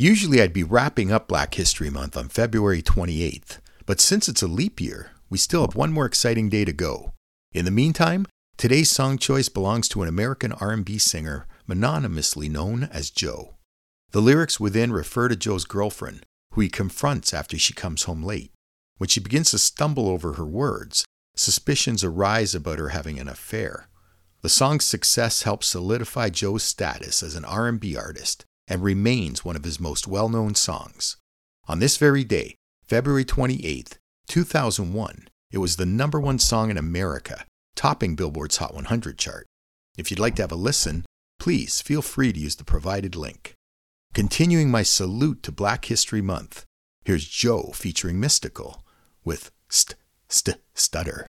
Usually I'd be wrapping up Black History Month on February 28th, but since it's a leap year, we still have one more exciting day to go. In the meantime, today's song choice belongs to an American R&B singer mononymously known as Joe. The lyrics within refer to Joe's girlfriend, who he confronts after she comes home late. When she begins to stumble over her words, suspicions arise about her having an affair. The song's success helps solidify Joe's status as an R&B artist and remains one of his most well-known songs. On this very day, February 28, 2001, it was the number 1 song in America, topping Billboard's Hot 100 chart. If you'd like to have a listen, please feel free to use the provided link. Continuing my salute to Black History Month, here's Joe featuring Mystikal with St St Stutter.